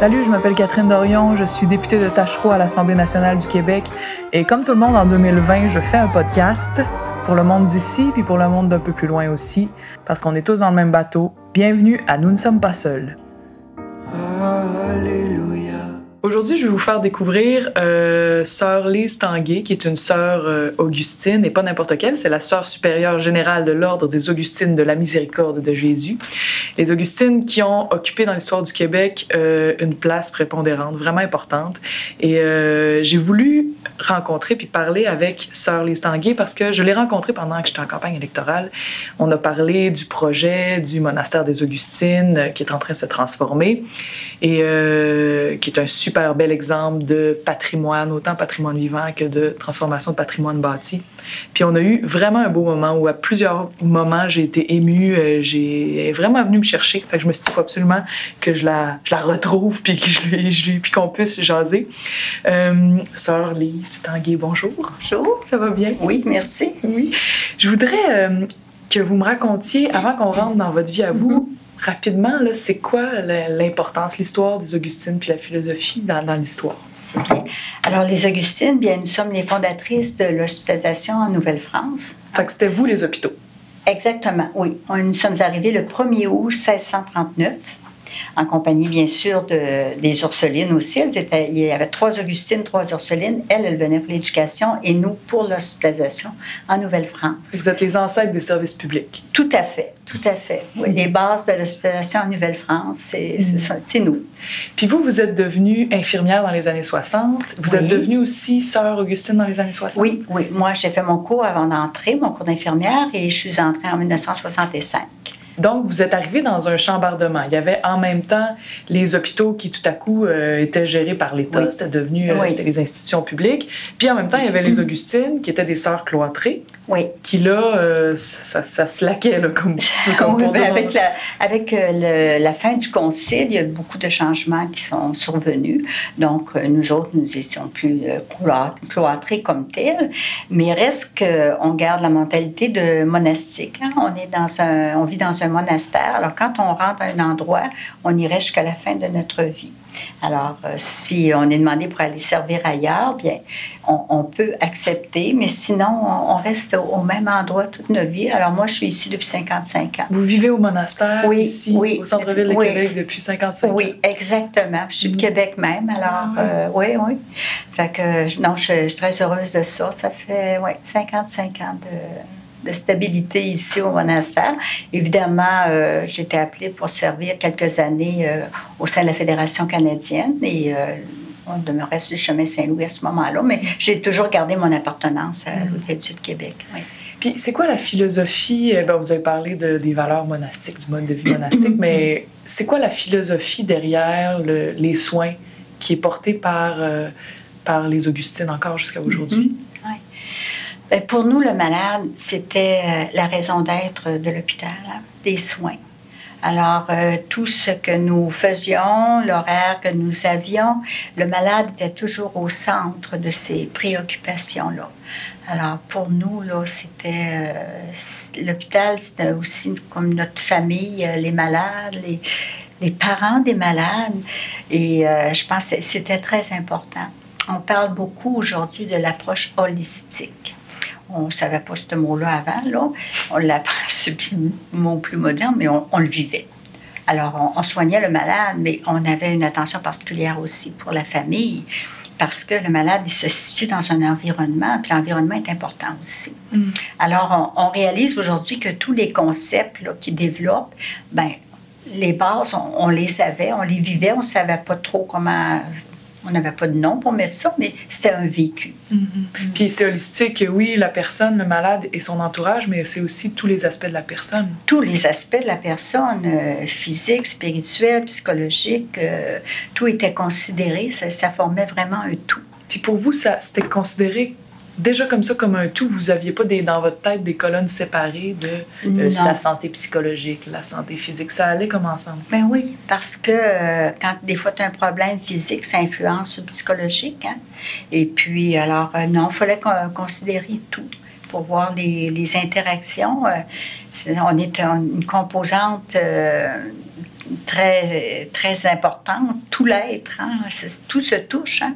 Salut, je m'appelle Catherine Dorion, je suis députée de Tachereau à l'Assemblée nationale du Québec et comme tout le monde en 2020, je fais un podcast pour le monde d'ici puis pour le monde d'un peu plus loin aussi parce qu'on est tous dans le même bateau. Bienvenue à Nous ne sommes pas seuls. Aujourd'hui, je vais vous faire découvrir euh, sœur Lise Tanguay, qui est une sœur euh, augustine, et pas n'importe quelle, c'est la sœur supérieure générale de l'ordre des Augustines de la Miséricorde de Jésus. Les Augustines qui ont occupé dans l'histoire du Québec euh, une place prépondérante, vraiment importante. Et j'ai voulu rencontrer puis parler avec sœur Lise Tanguay parce que je l'ai rencontrée pendant que j'étais en campagne électorale. On a parlé du projet du monastère des Augustines qui est en train de se transformer et qui est un super bel exemple de patrimoine, autant patrimoine vivant que de transformation de patrimoine bâti. Puis on a eu vraiment un beau moment où à plusieurs moments j'ai été émue, euh, j'ai vraiment venu me chercher. Fait que je me suis dit, faut absolument que je la, je la retrouve puis que je lui, je lui- puis qu'on puisse jaser. Euh, Sœur Lise Tanguay, bonjour. Bonjour. Ça va bien? Oui, merci. Oui. Je voudrais euh, que vous me racontiez, avant qu'on rentre dans votre vie à vous, rapidement, c'est quoi l'importance, l'histoire des Augustines puis la philosophie dans, dans l'histoire? Alors, les Augustines, bien, nous sommes les fondatrices de l'hospitalisation en Nouvelle-France. Fait que c'était vous, les hôpitaux? Exactement, oui. Nous sommes arrivés le 1er août 1639, en compagnie, bien sûr, de, des Ursulines aussi. Elles étaient- il y avait trois Augustines, trois Ursulines. Elles, elles venaient pour l'éducation et nous pour l'hospitalisation en Nouvelle-France. Vous êtes les ancêtres des services publics. Tout à fait, tout à fait. Oui, les bases de l'hospitalisation en Nouvelle-France, c'est c'est nous. Puis vous, vous êtes devenue infirmière dans les années 60. Vous Oui. êtes devenue aussi sœur Augustine dans les années 60. Oui, oui. Moi, j'ai fait mon cours avant d'entrer, mon cours d'infirmière, et je suis entrée en 1965. Donc, vous êtes arrivé dans un chambardement. Il y avait en même temps les hôpitaux qui, tout à coup, euh, étaient gérés par l'État. Oui. C'était devenu, euh, Oui. c'était les institutions publiques. Puis en même temps, il y avait les Augustines, qui étaient des sœurs cloîtrées, Oui. qui là, euh, ça, ça se laquait, là, comme, comme Oui, ben, avec la, avec le- la fin du concile, il y a beaucoup de changements qui sont survenus. Donc, nous autres, nous étions plus cloî- cloîtrés comme tels, mais il reste qu'on garde la mentalité de monastique. hein. On, est dans un, on vit dans un monastère. Alors, quand on rentre à un endroit, on irait jusqu'à la fin de notre vie. Alors, euh, si on est demandé pour aller servir ailleurs, bien, on, on peut accepter, mais sinon, on, on reste au, au même endroit toute notre vie. Alors, moi, je suis ici depuis 55 ans. Vous vivez au monastère, Oui, ici, oui. au centre-ville de Oui. Québec, depuis 55 ans? Oui, exactement. Je suis de Mm. Québec même, alors Ah, euh, oui, oui. Fait que, non, je, je suis très heureuse de ça. Ça fait, ouais, 55 ans de, de stabilité ici au monastère. Évidemment, euh, j'ai été appelée pour servir quelques années euh, au sein de la Fédération canadienne et euh, on demeurait sur le chemin Saint-Louis à ce moment-là, mais j'ai toujours gardé mon appartenance à l'Hôtel-Dieu de Québec. oui. Puis c'est quoi la philosophie? eh vous avez parlé de- des valeurs monastiques, du mode de vie monastique, mais c'est quoi la philosophie derrière le- les soins qui est portée par, euh, par les Augustines encore jusqu'à aujourd'hui? Ben, pour nous, le malade, c'était euh, la raison d'être de l'hôpital, hein, des soins. Alors, euh, tout ce que nous faisions, l'horaire que nous avions, le malade était toujours au centre de ces préoccupations-là. Alors, pour nous, c'était euh, l'hôpital, c'était aussi comme notre famille, les malades, les, parents des malades. Et je pense que c'était très important. On parle beaucoup aujourd'hui de l'approche holistique. On ne savait pas ce mot-là avant, là. On l'apprend, un mot plus moderne, mais on, on le vivait. Alors, on, on soignait le malade, mais on avait une attention particulière aussi pour la famille, parce que le malade, il se situe dans un environnement, puis l'environnement est important aussi. Mm. Alors, on, on réalise aujourd'hui que tous les concepts là, qui développent, ben, les bases, on, on les avait, on les vivait, on ne savait pas trop comment. On n'avait pas de nom pour mettre ça, mais c'était un vécu. Puis c'est holistique, oui, la personne, le malade et son entourage, mais c'est aussi tous les aspects de la personne. tous les aspects de la personne, euh, physique, spirituel, psychologique, euh, tout était considéré, ça, ça formait vraiment un tout. Puis pour vous, ça c'était considéré déjà comme ça, comme un tout. Vous n'aviez pas des, dans votre tête des colonnes séparées de euh, sa santé psychologique, la santé physique. Ça allait comme ensemble? Ben oui, parce que euh, quand des fois tu as un problème physique, ça influence le psychologique. hein. Et puis, alors, euh, non, il fallait con- considérer tout pour voir les, les interactions. euh, on est un- une composante très, très importante. Tout l'être, hein, tout se touche. Hein.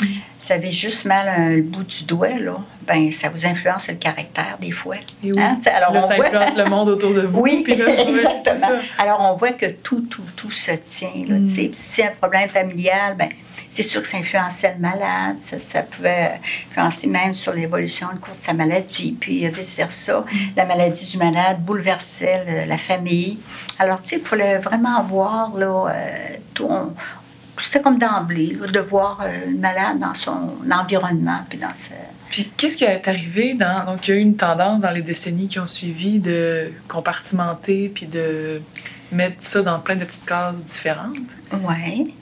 Vous avez juste mal un, le bout du doigt, là, ben, ça vous influence le caractère des fois. Oui. Hein? Alors, on ça voit... influence le monde autour de vous. Oui, exactement. Alors, on voit que tout, tout, tout se tient. Là, mm. Si c'est un problème familial, ben, c'est sûr que ça influençait le malade, ça, pouvait influencer même sur l'évolution, le cours de sa maladie, puis vice-versa. Mm. La maladie du malade bouleversait la famille. Alors, tu sais, il fallait vraiment voir, là, euh, tout, c'était comme d'emblée, de voir euh, le malade dans son environnement, puis dans. Puis qu'est-ce qui est arrivé dans... Donc, il y a eu une tendance dans les décennies qui ont suivi de compartimenter, puis de mettre ça dans plein de petites cases différentes? Oui.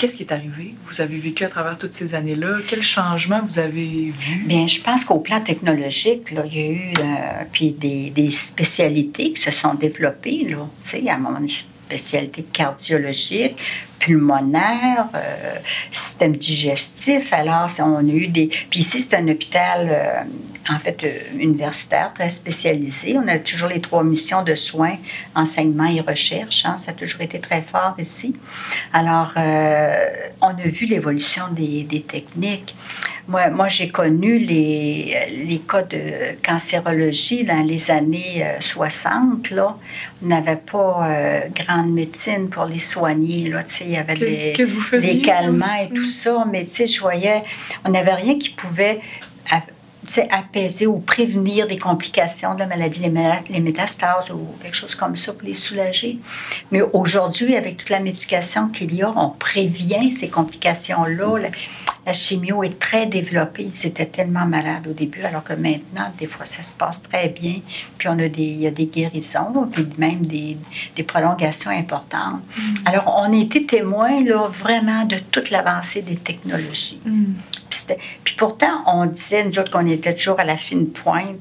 Qu'est-ce qui est arrivé? Vous avez vécu à travers toutes ces années-là. Quel changement vous avez vu? Bien, je pense qu'au plan technologique, là, il y a eu euh, puis des, des, spécialités qui se sont développées. Là, à mon spécialité cardiologique, pulmonaire, euh, système digestif. Alors, on a eu des... Puis ici, c'est un hôpital, euh, en fait, euh, universitaire, très spécialisé. On a toujours les trois missions de soins, enseignement et recherche. Hein. Ça a toujours été très fort ici. Alors, on a vu l'évolution des, des techniques. Moi, moi j'ai connu les, les, cas de cancérologie dans les années 60. Là. On n'avait pas grande médecine pour les soigner. Là, il y avait des, calmants et tout mm. ça, mais je voyais, on n'avait rien qui pouvait apaiser ou prévenir des complications de la maladie, les, métastases ou quelque chose comme ça pour les soulager. Mais aujourd'hui, avec toute la médication qu'il y a, on prévient ces complications-là. La, chimio est très développée. Ils étaient tellement malades au début, alors que maintenant, des fois, ça se passe très bien. Puis on a des, il y a des guérisons, puis même des, des prolongations importantes. Mm. Alors, on a été témoins là, vraiment de toute l'avancée des technologies. Mm. Puis, pourtant, on disait, nous autres, qu'on était toujours à la fine pointe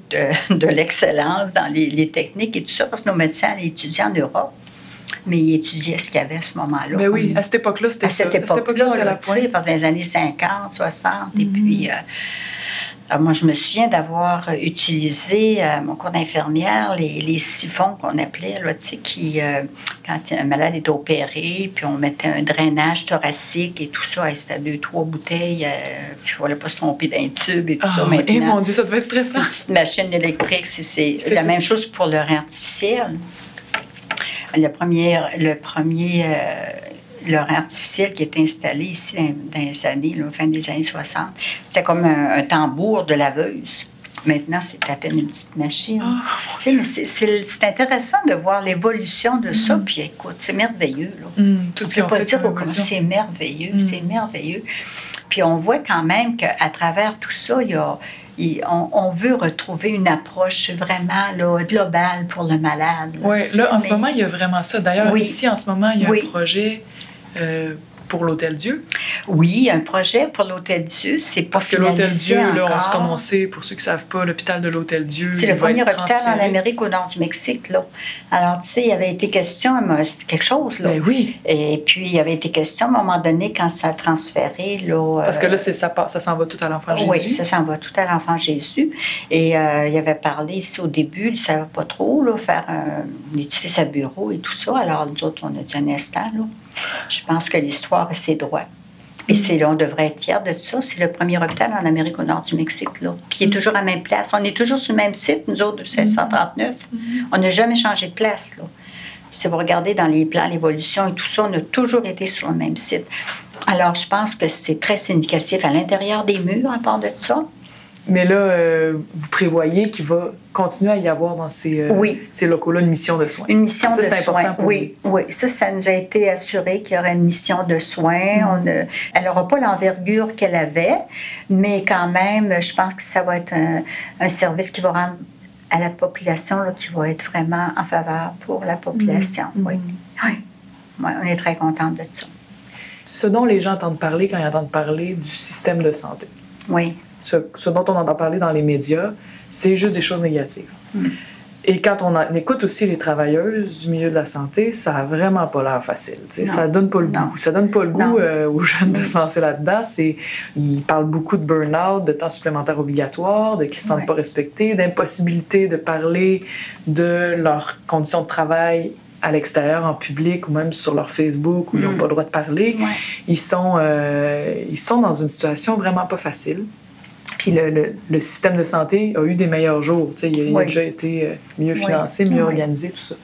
de, l'excellence dans les, techniques et tout ça, parce que nos médecins allaient étudier en Europe. Mais ils étudiaient ce qu'il y avait à ce moment-là. Mais oui, à cette époque-là, c'était À cette époque-là, c'est la pointe. Dans les années 50, 60, et mm-hmm. puis... Euh, alors moi, je me souviens d'avoir utilisé à euh, mon cours d'infirmière les, les, siphons qu'on appelait, là, qui, euh, quand un malade est opéré, puis on mettait un drainage thoracique et tout ça, c'était deux, trois bouteilles, euh, puis il ne fallait pas se tromper d'un tube et tout ça. Ah, maintenant, et mon Dieu, ça devait être stressant. Une petite machine électrique, c'est la même chose pour le rein artificiel. Le premier, le premier l'oreille artificiel qui est installé ici dans, les années, là, fin des années 60, c'était comme un, tambour de laveuse. Maintenant, c'est à peine une petite machine. Oh, c'est intéressant de voir l'évolution de ça. Mm. Puis écoute, c'est merveilleux. Là. Mm, tout ce pas dire c'est merveilleux. Mm. C'est merveilleux. Puis on voit quand même qu'à travers tout ça, il y a, on, veut retrouver une approche vraiment là, globale pour le malade. Oui, là, en ce moment, il y a vraiment ça. D'ailleurs, ici, en ce moment, il y a un projet euh, pour l'Hôtel Dieu? Oui, un projet pour l'Hôtel Dieu. C'est pas Parce que l'Hôtel Dieu, là, on, comme on sait, pour ceux qui ne savent pas, l'hôpital de l'Hôtel Dieu. C'est le premier hôpital en Amérique au nord du Mexique. Là. Alors, tu sais, il y avait été question, c'est quelque chose. Là. Ben oui. Et puis, il y avait été question à un moment donné quand ça a transféré. Là, Parce que là, ça, ça s'en va tout à l'enfant Jésus. Oui, ça s'en va tout à l'enfant Jésus. Et euh, il avait parlé ici au début, il ne savait pas trop, là, faire un, édifice à bureau et tout ça. Alors, nous autres, on a dit un instant, là. Je pense que l'histoire a ses droits. Et c'est là, on devrait être fiers de ça. C'est le premier hôpital en Amérique au nord du Mexique, là. Puis il est toujours à la même place. On est toujours sur le même site, nous autres, depuis 1639. On n'a jamais changé de place, là. Si vous regardez dans les plans, l'évolution et tout ça, on a toujours été sur le même site. Alors, je pense que c'est très significatif à l'intérieur des murs, à part de ça. Mais là, euh, vous prévoyez qu'il va continuer à y avoir dans ces, euh, ces locaux-là une mission de soins. Une mission ça, de soins. oui, oui. Ça, ça nous a été assuré qu'il y aurait une mission de soins. Mm. On elle n'aura pas l'envergure qu'elle avait, mais quand même, je pense que ça va être un, service qui va rendre à la population, là, qui va être vraiment en faveur pour la population. Mm. Oui. oui. on est très contente de ça. Ce dont les gens entendent parler quand ils entendent parler du système de santé. Oui ce, dont on entend parler dans les médias, c'est juste des choses négatives. Mm. Et quand on, écoute aussi les travailleuses du milieu de la santé, ça a vraiment pas l'air facile. Ça donne pas le goût. Ça donne pas le goût euh, aux jeunes de se lancer là-dedans. Ils parlent beaucoup de burn-out, de temps supplémentaire obligatoire, de qu'ils ne se sentent pas respectés, d'impossibilité de parler de leurs conditions de travail à l'extérieur, en public, ou même sur leur Facebook, où ils n'ont pas le droit de parler. Ils, sont, euh, ils sont dans une situation vraiment pas facile. Puis le, le, système de santé a eu des meilleurs jours. Il a, il a déjà été euh, mieux financé, mieux organisé, tout ça.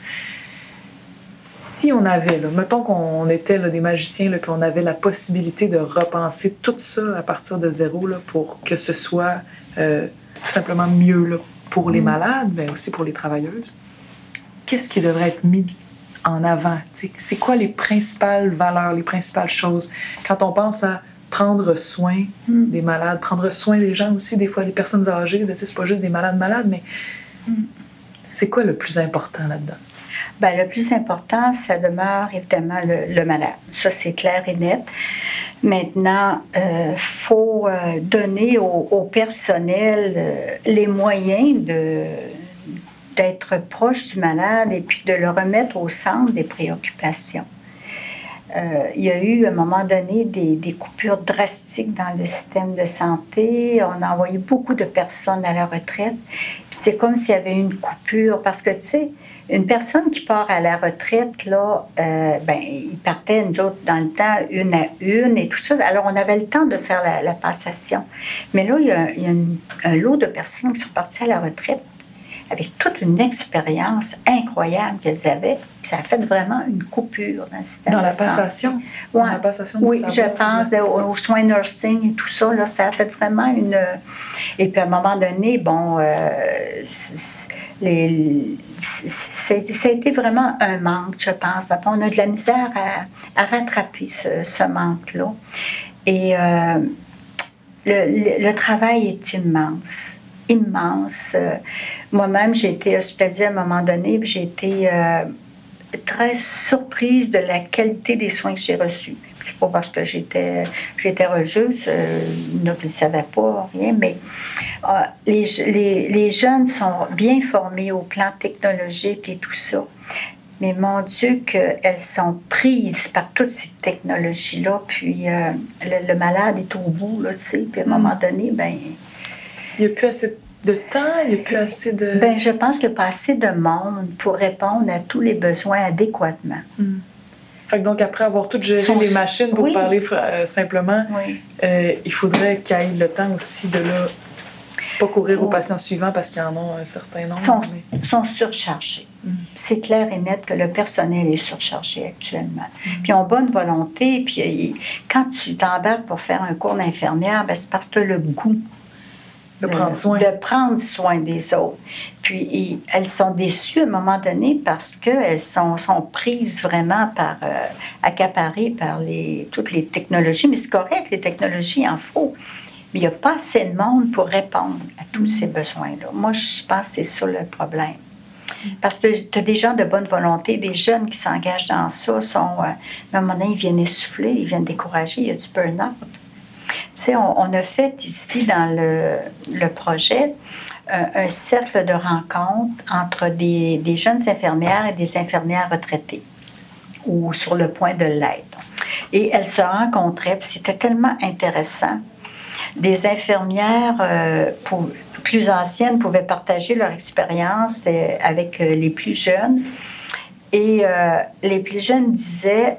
Si on avait, là, mettons qu'on était là, des magiciens, là, puis on avait la possibilité de repenser tout ça à partir de zéro là, pour que ce soit euh, tout simplement mieux là, pour les mm. malades, mais aussi pour les travailleuses, qu'est-ce qui devrait être mis en avant? C'est quoi les principales valeurs, les principales choses? Quand on pense à prendre soin mm. des malades, prendre soin des gens aussi, des fois des personnes âgées, c'est pas juste des malades malades, mais mm. c'est quoi le plus important là-dedans? Bien, le plus important, ça demeure évidemment le, malade. Ça, c'est clair et net. Maintenant, il euh, faut euh, donner au, personnel euh, les moyens de, d'être proche du malade et puis de le remettre au centre des préoccupations. Il y a eu à un moment donné des, coupures drastiques dans le système de santé. On a envoyé beaucoup de personnes à la retraite. Puis c'est comme s'il y avait une coupure parce que, tu sais, une personne qui part à la retraite, là, euh, ben, ils partaient, nous autres, dans le temps, une à une et tout ça. Alors, on avait le temps de faire la, passation. Mais là, il y a un lot de personnes qui sont parties à la retraite avec toute une expérience incroyable qu'elles avaient. ça a fait vraiment une coupure dans le système. Dans la passation? Ouais. Dans la passation oui, je pense aux, soins nursing et tout ça. Là, ça a fait vraiment une. Et puis à un moment donné, bon, euh, les, ça a été vraiment un manque, je pense. On a de la misère à, à rattraper ce, ce manque-là. Et euh, le, le, travail est immense, immense. Moi-même, j'ai été hospitalisée à un moment donné, j'ai été euh, très surprise de la qualité des soins que j'ai reçus. C'est pas parce que j'étais, j'étais religieuse, euh, ne savaient pas, rien, mais euh, les, les, les, jeunes sont bien formés au plan technologique et tout ça. Mais mon Dieu, qu'elles sont prises par toutes ces technologies-là, puis euh, le, malade est au bout, là, tu sais, puis à un moment donné, ben il n'y a plus assez de temps, il n'y a plus assez de... Ben, je pense qu'il n'y a pas assez de monde pour répondre à tous les besoins adéquatement. Hmm. Fait que donc, après avoir tout géré les machines, pour parler euh, simplement, euh, il faudrait qu'il y ait le temps aussi de là, pas courir aux patients suivants parce qu'ils en ont un certain nombre. Sont, sont surchargés. Hmm. C'est clair et net que le personnel est surchargé actuellement. Hmm. Puis ils ont bonne volonté, puis quand tu t'embarques pour faire un cours d'infirmière, ben, c'est parce que le goût de prendre soin. De prendre soin des autres. Puis elles sont déçues à un moment donné parce qu'elles sont, sont prises vraiment par, euh, accaparées par les, toutes les technologies. Mais c'est correct, les technologies, en faut. Mais il n'y a pas assez de monde pour répondre à tous ces besoins-là. Moi, je pense que c'est ça le problème. Parce que tu as des gens de bonne volonté, des jeunes qui s'engagent dans ça, sont, euh, à un moment donné, ils viennent essouffler, ils viennent décourager, il y a du burn-out on, a fait ici dans le, projet euh, un, cercle de rencontre entre des, jeunes infirmières et des infirmières retraitées ou sur le point de l'être. Et elles se rencontraient, puis c'était tellement intéressant. Des infirmières euh, plus anciennes pouvaient partager leur expérience euh, avec les plus jeunes. Et les plus jeunes disaient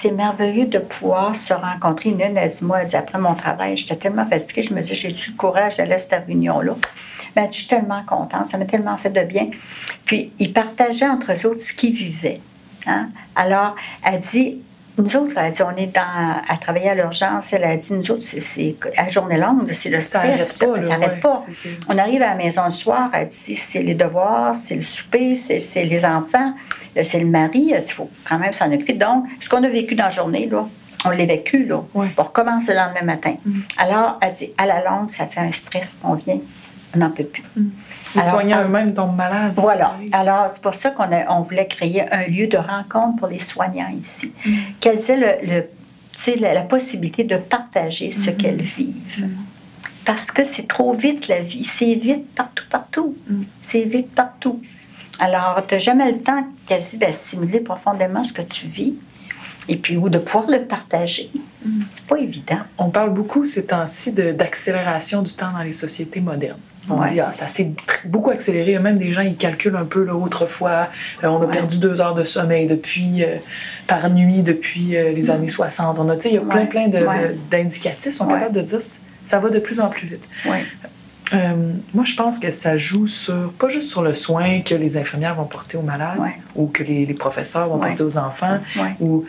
c'est merveilleux de pouvoir se rencontrer. Une, elle dit, moi, après mon travail, j'étais tellement fatiguée, je me dis, j'ai-tu le courage d'aller cette réunion-là? Ben, je suis tellement contente, ça m'a tellement fait de bien. Puis, ils partageaient entre eux autres ce qu'ils vivaient. Hein? Alors, elle dit, nous autres, elle dit, on est dans, à travailler à l'urgence. Elle a dit, nous autres, c'est la journée longue, c'est le stress. Ça n'arrête pas. On arrive à la maison le soir, elle dit, c'est les devoirs, c'est le souper, c'est les enfants, c'est le mari. Il faut quand même s'en occuper. Donc, ce qu'on a vécu dans la journée, là, on l'a vécu, là. On recommence le lendemain matin. Mm. Alors, elle dit, à la longue, ça fait un stress, on vient, n'en peut plus. Mm. Les soignants eux-mêmes tombent malades. Voilà. Alors, c'est pour ça qu'on on voulait créer un lieu de rencontre pour les soignants ici. Mm. Qu'elles aient le, la, possibilité de partager ce mm-hmm. qu'elles vivent? Mm. Parce que c'est trop vite la vie. C'est vite partout, partout. Mm. C'est vite partout. Alors, tu n'as jamais le temps quasi d'assimiler profondément ce que tu vis et puis ou de pouvoir le partager. C'est pas évident. On parle beaucoup ces temps-ci d'accélération du temps dans les sociétés modernes. On dit, ah, ça s'est beaucoup accéléré. Même des gens, ils calculent un peu, là, autrefois, euh, on a perdu deux heures de sommeil depuis, euh, par nuit depuis euh, les années 60. On a, il y a plein, plein d'indicatifs. Sont capables de dire ça va de plus en plus vite. moi, je pense que ça joue sur, pas juste sur le soin que les infirmières vont porter aux malades ou que les, les professeurs vont porter aux enfants, ou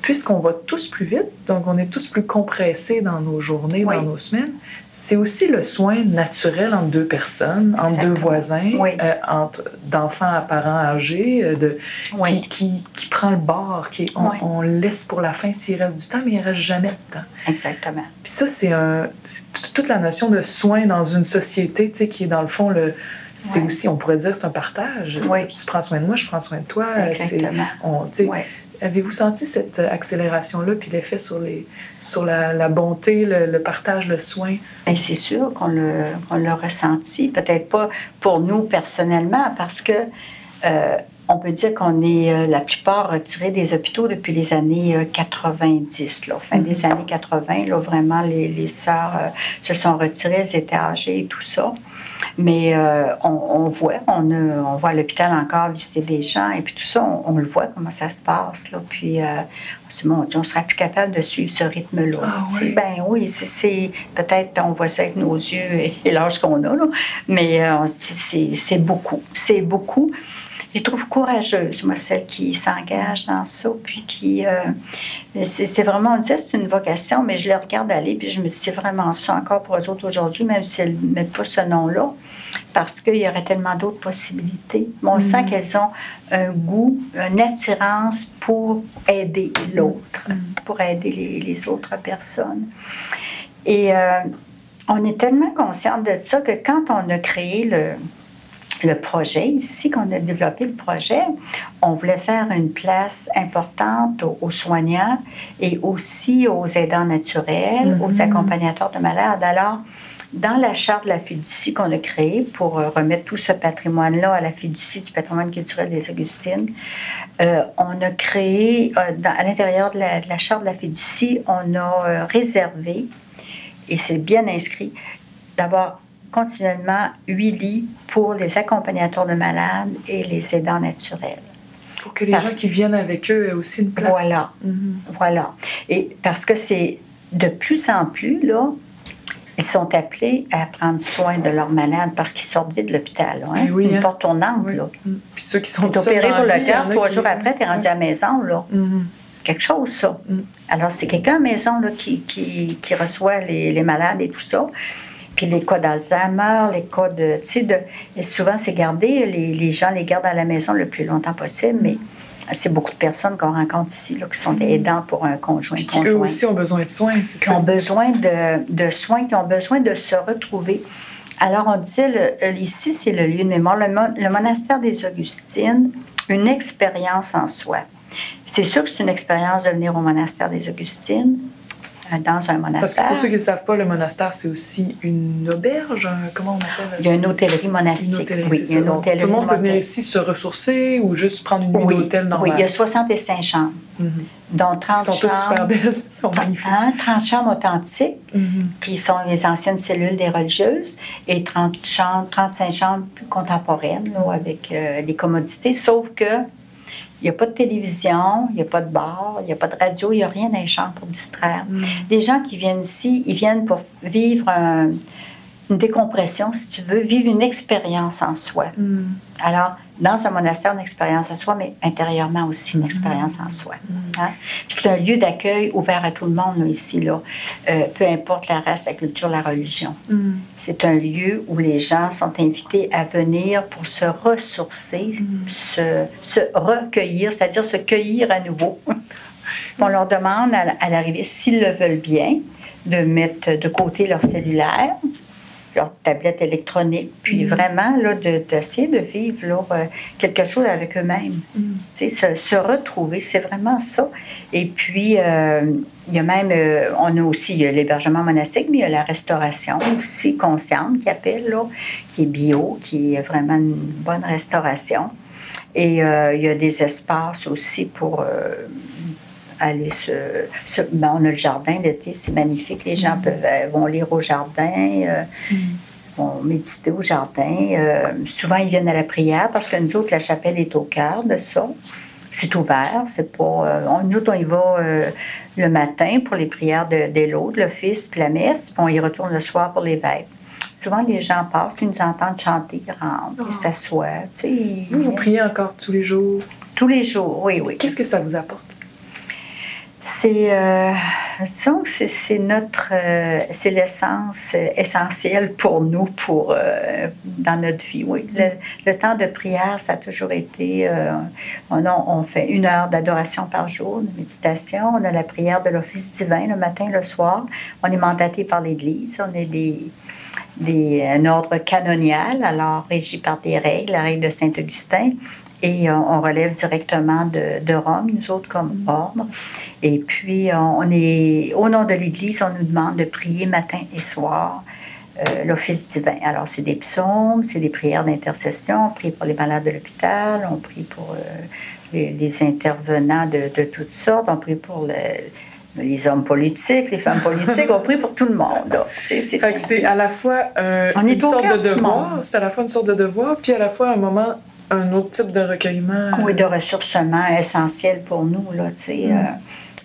puisqu'on va tous plus vite, donc on est tous plus compressés dans nos journées, dans nos semaines, c'est aussi le soin naturel entre deux personnes, entre deux voisins, euh, entre d'enfants à parents âgés, euh, de, qui, qui, qui, prend le bord, qui, on, on, laisse pour la fin s'il reste du temps, mais il reste jamais de temps. Exactement. Puis ça, c'est toute la notion de soin dans une société, tu sais, qui est dans le fond le c'est aussi, on pourrait dire, c'est un partage. Tu prends soin de moi, je prends soin de toi. Exactement. On, Avez-vous senti cette accélération-là, puis l'effet sur, les, sur la, bonté, le, partage, le soin? Ben, c'est sûr qu'on l'a ressenti. Peut-être pas pour nous personnellement, parce que euh, on peut dire qu'on est euh, la plupart retirés des hôpitaux depuis les années 90, euh, là, fin des mm-hmm. années 80. Là, vraiment, les, les sœurs se sont retirées, elles étaient âgées et tout ça. Mais euh, on, voit, on, on voit à l'hôpital encore visiter des gens et puis tout ça, on, le voit comment ça se passe. Là. Puis euh, on se dit, mon Dieu, on serait plus capable de suivre ce rythme-là. Ah, oui. Ben oui, c'est, peut-être on voit ça avec nos yeux et, l'âge qu'on a, là. mais euh, c'est beaucoup. C'est beaucoup je trouve courageuse, moi, celle qui s'engage dans ça, puis qui... Euh, c'est vraiment, on disait, c'est une vocation, mais je les regarde aller, puis je me dis, c'est vraiment ça encore pour eux autres aujourd'hui, même si elles ne mettent pas ce nom-là, parce qu'il y aurait tellement d'autres possibilités. Mais on sent mm. qu'elles ont un goût, une attirance pour aider l'autre, mm. pour aider les, les, autres personnes. Et euh, on est tellement consciente de ça que quand on a créé le le projet ici, qu'on a développé le projet, on voulait faire une place importante aux, soignants et aussi aux aidants naturels, aux mm-hmm. accompagnateurs de malades. Alors, dans la charte de la fiducie qu'on a créée pour euh, remettre tout ce patrimoine-là à la fiducie du patrimoine culturel des Augustines, euh, on a créé, euh, à l'intérieur de, la, charte de la fiducie, on a réservé, et c'est bien inscrit, d'avoir continuellement huit lits pour les accompagnateurs de malades et les aidants naturels. Pour que les gens qui viennent avec eux aient aussi une place. Voilà. Mhm. Voilà. Et parce que c'est de plus en plus, là, ils sont appelés à prendre soin de leurs malades parce qu'ils sortent vite de l'hôpital. Hein? Eh c'est une hein. porte tournante. Là. Mhm. Puis ceux qui sont opérés pour le cœur, trois jours après, tu es rendu à la maison. Là. Mhm. Quelque chose, ça. Alors, c'est quelqu'un à la maison là, qui, qui, qui reçoit les, les, malades et tout ça. Puis les cas d'Alzheimer, les cas de. Tu sais, de, et souvent, c'est gardé, les, les, gens les gardent à la maison le plus longtemps possible, mais c'est beaucoup de personnes qu'on rencontre ici là, qui sont des aidants pour un conjoint. Puis qui, eux aussi ont besoin de soins, c'est ça? Qui ont besoin de, de, soins, qui ont besoin de se retrouver. Alors, on disait, le, ici, c'est le lieu de mémoire, le, le monastère des Augustines, une expérience en soi. C'est sûr que c'est une expérience de venir au monastère des Augustines, dans un monastère. Parce que pour ceux qui ne savent pas, le monastère, c'est aussi une auberge, comment on appelle ça? Il y a une hôtellerie monastique. Une hôtellerie, oui, hôtellerie Tout le monde peut venir ici se ressourcer ou juste prendre une nuit oui, d'hôtel normal? Oui, il y a 65 chambres, mm -hmm. dont 30 Ils sont chambres... super belles, sont magnifiques. Hein, 30 chambres authentiques, mm -hmm. qui sont les anciennes cellules des religieuses, et 30 chambres, 35 chambres plus contemporaines, là, avec euh, des commodités, sauf que il n'y a pas de télévision, il n'y a pas de bar, il n'y a pas de radio, il n'y a rien dans les chambres pour distraire. Mm. Des gens qui viennent ici, ils viennent pour vivre une décompression, si tu veux, vivre une expérience en soi. Mm. Alors, dans un monastère, une expérience en soi, mais intérieurement aussi une mm. expérience en soi. Hein? C'est un lieu d'accueil ouvert à tout le monde ici, là. Euh, peu importe la race, la culture, la religion. C'est un lieu où les gens sont invités à venir pour se ressourcer, se, se, recueillir, c'est-à-dire se cueillir à nouveau. On leur demande à l'arrivée, s'ils le veulent bien, de mettre de côté leur cellulaire, leur tablette électronique, puis mm. vraiment là, d'essayer de, vivre là, euh, quelque chose avec eux-mêmes. Mm. Se, se, retrouver, c'est vraiment ça. Et puis, euh, il y a même, euh, on a aussi l'hébergement monastique, mais il y a la restauration aussi consciente qui appelle, là, qui est bio, qui est vraiment une bonne restauration. Et il y a des espaces aussi pour aller se. Ben, on a le jardin l'été, c'est magnifique. Les gens mm. peuvent, euh, vont lire au jardin. Euh, mm. vont méditer au jardin. Euh, souvent, ils viennent à la prière parce que nous autres, la chapelle est au cœur de ça. C'est ouvert, c'est pas. On, nous autres, on y va le matin pour les prières de, des l'autre, l'office, puis la messe, puis on y retourne le soir pour les veilles. Souvent, les gens passent, ils nous entendent chanter, ils rentrent, ils Oh. s'assoient. Vous, vous priez encore tous les jours? Tous les jours, oui, oui. Qu'est-ce que ça vous apporte? C'est, euh, c'est, notre, euh, c'est l'essence euh, essentielle pour nous, pour euh, dans notre vie. Oui, le, temps de prière, ça a toujours été. on fait une heure d'adoration par jour, de méditation. On a la prière de l'office divin le matin, le soir. On est mandaté par l'Église. On est des, des, un ordre canonial, alors régi par des règles, la règle de Saint-Augustin. Et euh, on relève directement de, de Rome, nous autres, comme ordre. Et puis, on, on est, au nom de l'Église, on nous demande de prier matin et soir euh, l'office divin. Alors, c'est des psaumes, c'est des prières d'intercession. On prie pour les malades de l'hôpital, on prie pour euh, les, les intervenants de, de toutes sortes, on prie pour le- les hommes politiques, les femmes politiques, on prie pour tout le monde. c'est- à la fois euh, une sorte de devoir, c'est à la fois une sorte de devoir, puis à la fois un moment, un autre type de recueillement. Oui, de ressourcement essentiel pour nous. Là, tu sais, euh,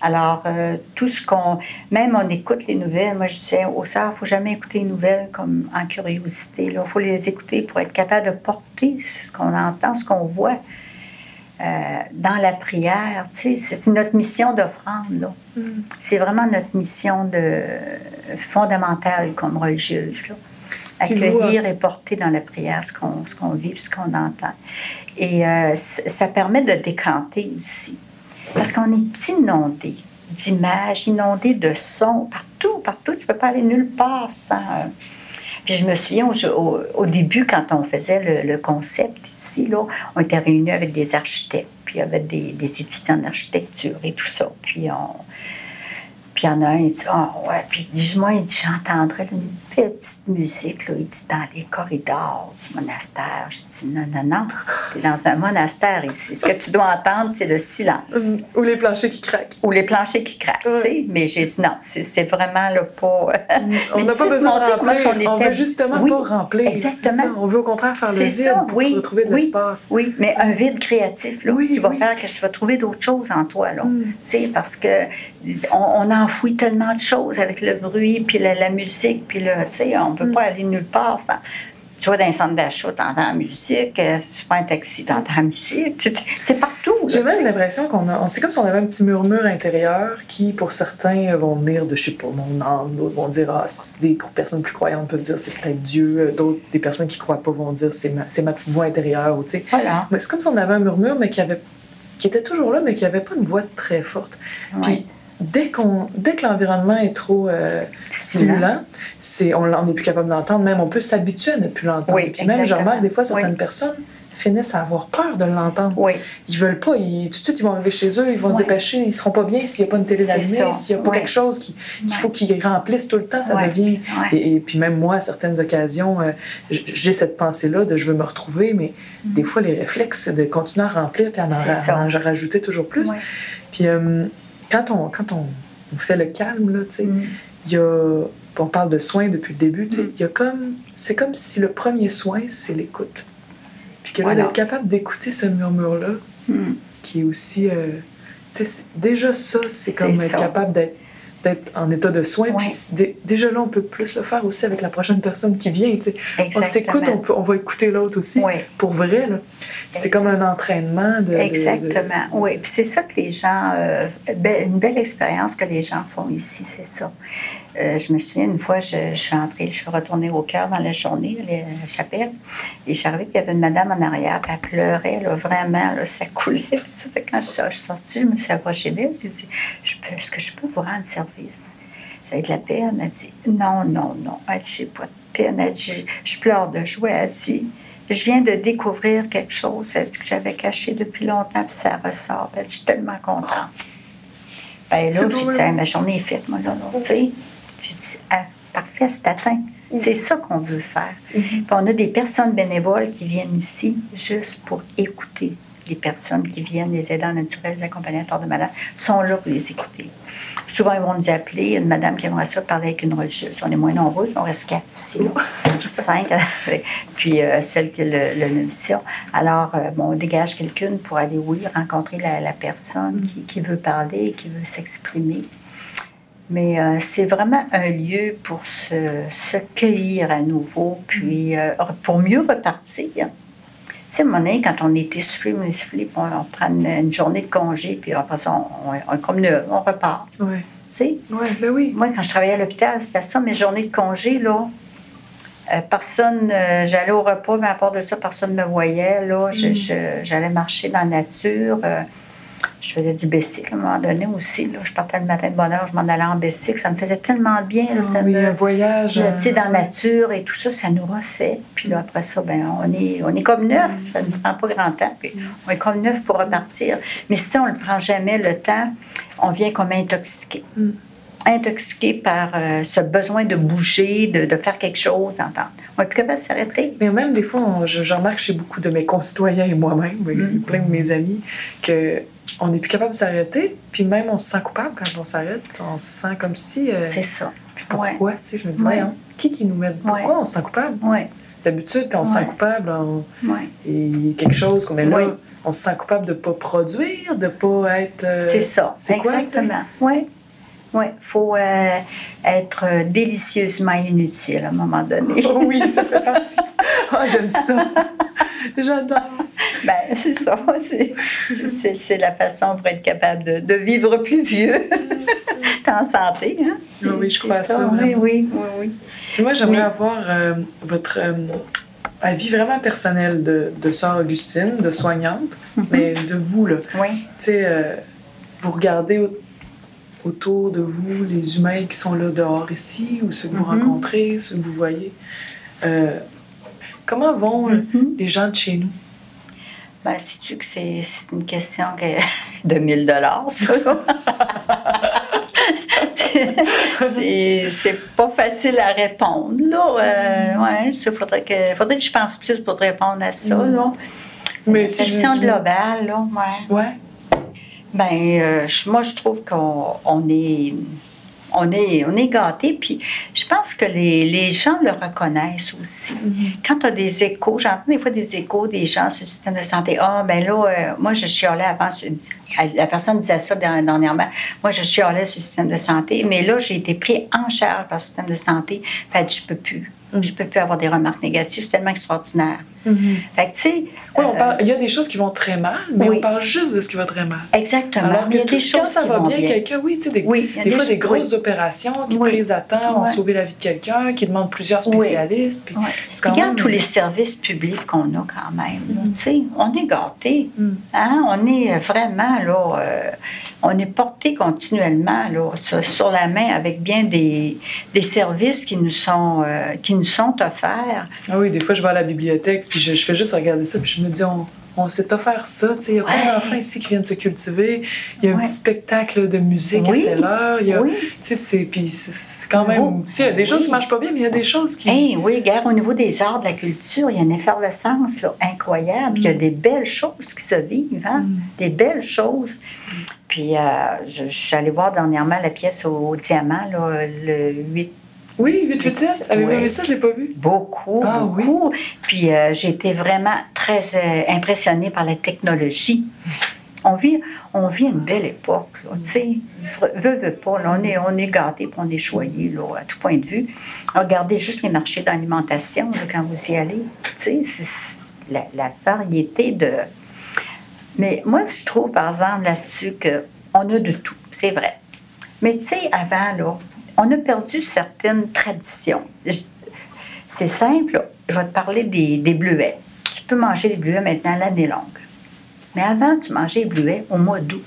alors, euh, tout ce qu'on. Même on écoute les nouvelles. Moi, je disais au sœurs, il ne faut jamais écouter les nouvelles comme en curiosité. Il faut les écouter pour être capable de porter ce qu'on entend, ce qu'on voit. euh, dans la prière, tu sais, c'est notre mission d'offrande, là. C'est vraiment notre mission de, fondamentale comme religieuse, là. Accueillir et porter dans la prière ce qu'on qu'on vit, ce qu'on entend. Et euh, ça permet de décanter aussi. Parce qu'on est inondé d'images, inondé de sons, partout, partout. Tu ne peux pas aller nulle part sans. euh, Puis je me souviens au, début, quand on faisait le, le concept ici, là, on était réunis avec des architectes, puis avait des, des étudiants d'architecture et tout ça. Puis on. Puis il y en a un, il dit Ah, ouais. Puis il dit Moi, il dit J'entendrais là, une petite musique, là, il dit Dans les corridors du monastère. Je dis Non, non, non. Tu es dans un monastère ici. Ce que tu dois entendre, c'est le silence Hum, Ou les planchers qui craquent. ou les planchers qui craquent, tu sais. Mais j'ai dit non, c'est vraiment là, pas. On Mais n'a tu pas besoin de remplir. On était- veut justement Oui, pas remplir. exactement. ça. On veut au contraire faire le vide ça, pour oui. retrouver de l'espace. Oui, mais un vide créatif, là, qui va faire que tu vas trouver d'autres choses en toi, là. Mm. Tu sais, parce que on, on enfouit tellement de choses avec le bruit, puis la, la musique, puis là, tu sais, on peut Mm. pas aller nulle part sans. Tu vois, dans un centre d'achat, tu entends la musique, euh, tu prends un taxi, tu entends la musique, c'est partout. J'ai même l'impression qu'on a. C'est comme si on avait un petit murmure intérieur qui, pour certains, vont venir de, je sais pas, mon âme. D'autres vont dire, ah, des personnes plus croyantes peuvent dire c'est peut-être Dieu. Euh, D'autres, des personnes qui croient pas vont dire c'est ma, ma petite voix intérieure. Ou, tu sais. Voilà. mais c'est comme si on avait un murmure, mais qui, avait, qui était toujours là, mais qui avait pas une voix très forte. Puis, Ouais. Dès, qu'on, dès que l'environnement est trop euh, Stimulant. c'est, on n'est plus capable d'entendre. Même on peut s'habituer à ne plus l'entendre. Oui, Puis même, je remarque des fois, certaines Oui. personnes finissent à avoir peur de l'entendre. Oui. Ils veulent pas, ils- tout de suite ils vont arriver chez eux, ils vont se dépêcher, ils seront pas bien s'il n'y a pas une télé allumée, s'il n'y a pas quelque chose qui- qu'il faut qu'ils remplissent tout le temps, ça devient. Et, et puis même moi, à certaines occasions, euh, j'ai cette pensée-là de je veux me retrouver, mais des fois les réflexes, c'est de continuer à remplir puis à en, Mm. À en rajouter toujours plus. Puis euh, quand, on, quand on, on fait le calme, là, tu sais, Mm. il y a. On parle de soins depuis le début, tu sais, Mm. il y a comme. C'est comme si le premier soin, c'est l'écoute. Puis que là, Voilà. d'être capable d'écouter ce murmure-là, Mm. qui est aussi. euh, tu sais, c'est- déjà ça, c'est C'est comme être ça. capable d'être d'être en état de soin. Puis déjà là, on peut plus le faire aussi avec la prochaine personne qui vient. tu sais. On s'écoute, on, on va écouter l'autre aussi, Oui. pour vrai. C'est comme un entraînement de. de- de- Exactement, oui. C'est ça que les gens, euh, une belle expérience que les gens font ici, c'est ça. Euh, je me souviens, une fois, je, je suis entrée, je suis retournée au cœur dans la journée, à la chapelle, et je suis arrivée, puis il y avait une madame en arrière, puis elle pleurait, là, vraiment, là, ça coulait. puis Ça fait quand je suis sortie, je me suis approchée d'elle, puis dit, je peux, est-ce que je peux vous rendre service? Ça va être la peine. Elle dit, non, non, non. Elle dit, j'ai pas de peine. Elle dit, je pleure de joie. Elle dit, je viens de découvrir quelque chose. Elle dit que j'avais caché depuis longtemps, puis ça ressort. Elle dit, je suis tellement contente. Ben là, j'ai dit, ma journée est faite, moi, là, là. Tu sais, j'ai dit, Ah, parfait, c'est atteint. C'est ça qu'on veut faire. Mhm. Puis on a des personnes bénévoles qui viennent ici juste pour écouter les personnes qui viennent, les aidants naturels, les accompagnateurs de malades, sont là pour les écouter. Souvent, ils vont nous appeler. Une madame qui aimerait ça parler avec une religieuse. On est moins nombreux, on reste quatre ici, cinq. Puis euh, celle qui est le, le noviciat. Alors, euh, bon, on dégage quelqu'une pour aller, oui, rencontrer la, la personne qui, qui veut parler, qui veut s'exprimer. Mais euh, c'est vraiment un lieu pour se, se cueillir à nouveau, puis euh, pour mieux repartir. Tu sais, mon avis, quand on est essoufflé, on est essoufflé, puis on, on prend une, une journée de congé, puis après ça, on, on, comme repart. Oui. Tu sais, Oui, ben oui. moi, quand je travaillais à l'hôpital, c'était ça, mes journées de congé, là. Euh, personne, euh, j'allais au repas, mais à part de ça, personne ne me voyait. Là. Mm. J'allais marcher dans la nature. Je faisais du bicycle à un moment donné aussi. Là. Je partais le matin de bonne heure, je m'en allais en bicycle. Ça me faisait tellement bien. là, ça Ah oui, me- un voyage. euh, tu sais, dans la nature et tout ça, ça nous refait. Puis là, après ça, ben, on, est, on est comme neuf. Ça ne prend pas grand temps. Puis on est comme neuf pour repartir. Mais si on ne prend jamais le temps, on vient comme intoxiqué. Mm. Intoxiqué par euh, ce besoin de bouger, de, de faire quelque chose, d'entendre. On n'est plus capable de s'arrêter. Mais même des fois, on- je, je remarque chez beaucoup de mes concitoyens et moi-même, et Mm. plein de mes amis, que on n'est plus capable de s'arrêter, puis même on se sent coupable quand on s'arrête. On se sent comme si. euh, C'est ça. puis pourquoi, tu sais, je me dis, Ouais. qui qui nous met. Pourquoi Ouais. on se sent coupable? D'habitude, quand on se sent coupable, on- il y a quelque chose qu'on met là. On se sent coupable de ne pas produire, de ne pas être. euh, C'est ça. Exactement. Oui. Oui, il faut euh, être délicieusement inutile à un moment donné. Oh oui, ça fait partie. Ah, j'aime ça. J'adore. Ben, c'est ça. C'est, c'est- c'est, c'est la façon pour être capable de, de vivre plus vieux. T'es en santé, hein? Oui, oui, je crois à ça, Oui, oui, oui, oui. Et Moi, j'aimerais Oui. avoir euh, votre euh, avis vraiment personnel de, de Sœur Augustine, de soignante, Mhm. mais de vous, là. Oui. Tu sais, vous regardez autour de vous les humains qui sont là dehors ici, ou ceux que vous Mhm. rencontrez, ceux que vous voyez. Euh, comment vont euh, Mhm. les gens de chez nous? Ben, sais-tu que c'est, une question que- de 1000 dollars, ça? là? C'est- pas facile à répondre, là. Euh, ouais, il faudrait que, faudrait que je pense plus pour te répondre à ça, Mhm. là. Mais Une si question globale, là, ouais. Ouais. Ben, euh, moi, je trouve qu'on on est, on est, on est gâtés. Puis, je pense que les, les gens le reconnaissent aussi. Quand tu as des échos, j'entends des fois des échos des gens sur le système de santé. Ah, ben là, euh, moi, je chialais avant. la personne disait ça der- dernièrement. Moi, je chialais sur le système de santé, mais là, j'ai été pris en charge par le système de santé. Fait que je peux plus. Mhm. Je peux plus avoir des remarques négatives. C'est tellement extraordinaire. Mhm. Fait que, tu sais. Oui, on euh, parle, il y a des choses qui vont très mal, mais Oui. on parle juste de ce qui va très mal. Exactement. Alors il y a tout, des quand choses ça qui va bien, quelqu'un, oui, tu sais, des, Oui, des fois des grosses opérations qui, prises à temps, ont sauvé la vie de quelqu'un, qui demandent plusieurs spécialistes. Puis quand Regarde même- tous les services publics qu'on a quand même. Mhm. Tu sais, on est gâtés. Mm. Hein? On est vraiment là, euh, on est porté continuellement là, sur, sur la main avec bien des, des services qui nous sont euh, qui nous sont offerts. Ah oui, des fois, je vais à la bibliothèque, puis je, je fais juste regarder ça, puis je me dis, on, on s'est offert ça. tu sais, Il y a plein Ouais. d'enfants ici qui viennent se cultiver. Il y a un petit spectacle de musique Oui. à telle heure. Il y a, Oui. tu sais, c'est, puis c'est- quand même. Beau. tu sais, Il y a des choses qui marchent pas bien, mais il y a des choses qui. Hey, oui, regarde, au niveau des arts, de la culture, il y a une effervescence là, incroyable. Il y a des belles choses qui se vivent, hein? Mm. des belles choses. Puis, euh, je, je suis allée voir dernièrement la pièce au, au diamant, là, le 8 Oui, 887. Avez-vous aimé ça? Je l'ai pas vu. Beaucoup, Ah, beaucoup. Puis euh, j'ai été vraiment très euh, impressionnée par la technologie. On vit, on vit une belle époque, tu sais. Veux, veux pas, là, on est, on est gâtés, puis on est choyés, là, à tout point de vue. Regardez juste les marchés d'alimentation, quand vous y allez. Tu sais, c'est la, la variété de... Mais moi, je trouve, par exemple, là-dessus, qu'on a de tout, c'est vrai. Mais tu sais, avant, là, on a perdu certaines traditions. C'est simple, je vais te parler des, des bleuets. Tu peux manger les bleuets maintenant l'année longue. Mais avant, tu mangeais les bleuets au mois d'août.